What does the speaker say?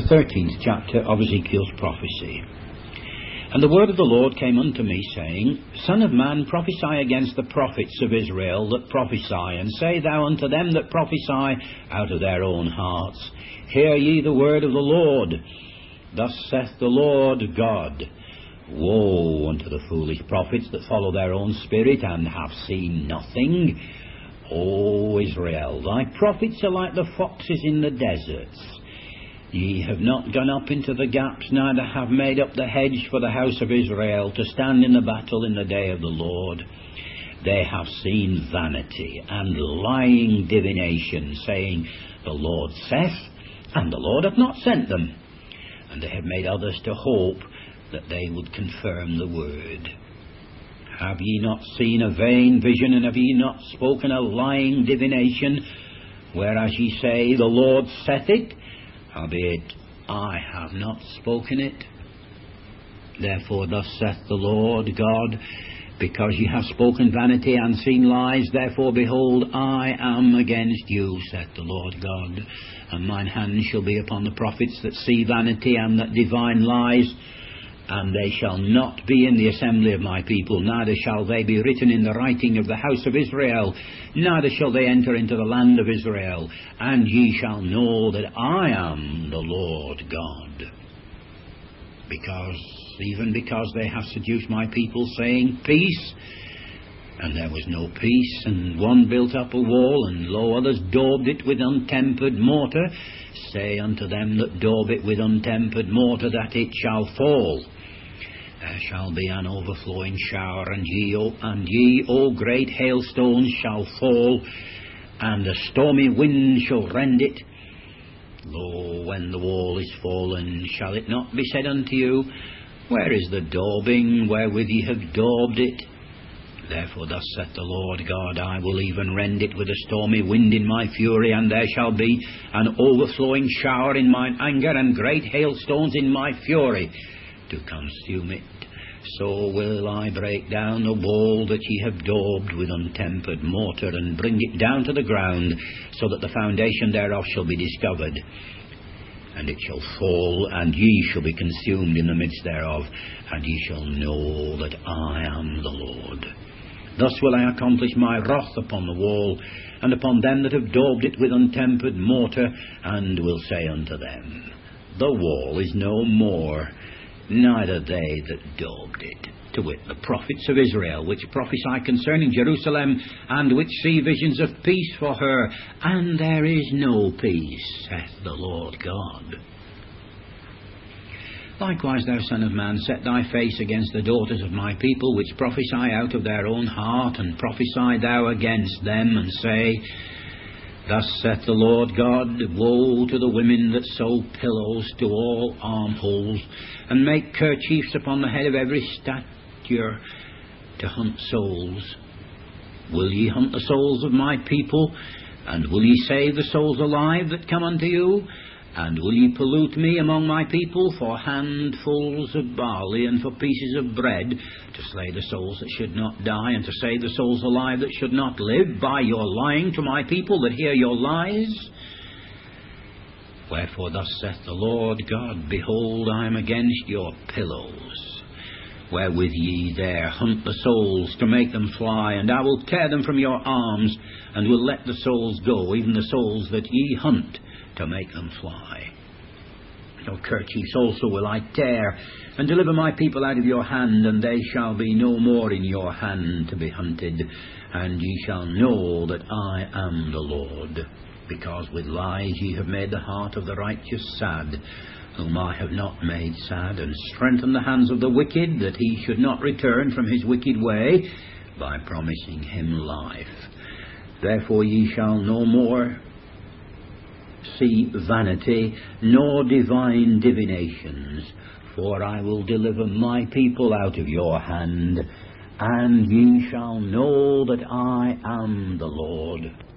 the 13th chapter of Ezekiel's prophecy. And the word of the Lord came unto me, saying, Son of man, prophesy against the prophets of Israel that prophesy, and say thou unto them that prophesy out of their own hearts, Hear ye the word of the Lord. Thus saith the Lord God. Woe unto the foolish prophets that follow their own spirit and have seen nothing. O Israel, thy prophets are like the foxes in the deserts. Ye have not gone up into the gaps, neither have made up the hedge for the house of Israel to stand in the battle in the day of the Lord. They have seen vanity and lying divination, saying, The Lord saith, and the Lord hath not sent them. And they have made others to hope that they would confirm the word. Have ye not seen a vain vision, and have ye not spoken a lying divination? Whereas ye say, The Lord saith it, howbeit I have not spoken it. Therefore, thus saith the Lord God, because ye have spoken vanity and seen lies, therefore, behold, I am against you, saith the Lord God. And mine hand shall be upon the prophets that see vanity and that divine lies, and they shall not be in the assembly of my people, neither shall they be written in the writing of the house of Israel, neither shall they enter into the land of Israel, and ye shall know that I am the Lord God. Because, even because they have seduced my people, saying, Peace, and there was no peace, and one built up a wall, and lo, others daubed it with untempered mortar, say unto them that daub it with untempered mortar that it shall fall. There shall be an overflowing shower, and ye, o, and ye, O great hailstones, shall fall, and a stormy wind shall rend it. Lo, when the wall is fallen, shall it not be said unto you, Where is the daubing wherewith ye have daubed it? Therefore, thus saith the Lord God, I will even rend it with a stormy wind in my fury, and there shall be an overflowing shower in mine anger, and great hailstones in my fury to consume it. So will I break down the wall that ye have daubed with untempered mortar, and bring it down to the ground, so that the foundation thereof shall be discovered. And it shall fall, and ye shall be consumed in the midst thereof, and ye shall know that I am the Lord. Thus will I accomplish my wrath upon the wall, and upon them that have daubed it with untempered mortar, and will say unto them, The wall is no more, neither they that daubed it, to wit, the prophets of Israel, which prophesy concerning Jerusalem, and which see visions of peace for her, and there is no peace, saith the Lord God. Likewise, thou Son of Man, set thy face against the daughters of my people, which prophesy out of their own heart, and prophesy thou against them, and say, Thus saith the Lord God, Woe to the women that sew pillows to all armholes, and make kerchiefs upon the head of every stature to hunt souls. Will ye hunt the souls of my people? And will ye save the souls alive that come unto you? And will ye pollute me among my people for handfuls of barley and for pieces of bread, to slay the souls that should not die, and to save the souls alive that should not live, by your lying to my people that hear your lies? Wherefore thus saith the Lord God, Behold, I am against your pillows, wherewith ye there hunt the souls to make them fly, and I will tear them from your arms, and will let the souls go, even the souls that ye hunt to make them fly. Your kerchiefs also will I tear, and deliver my people out of your hand, and they shall be no more in your hand to be hunted, and ye shall know that I am the Lord, because with lies ye have made the heart of the righteous sad, whom I have not made sad, and strengthened the hands of the wicked, that he should not return from his wicked way, by promising him life. Therefore ye shall no more see vanity, nor divine divinations, for I will deliver my people out of your hand, and ye shall know that I am the Lord.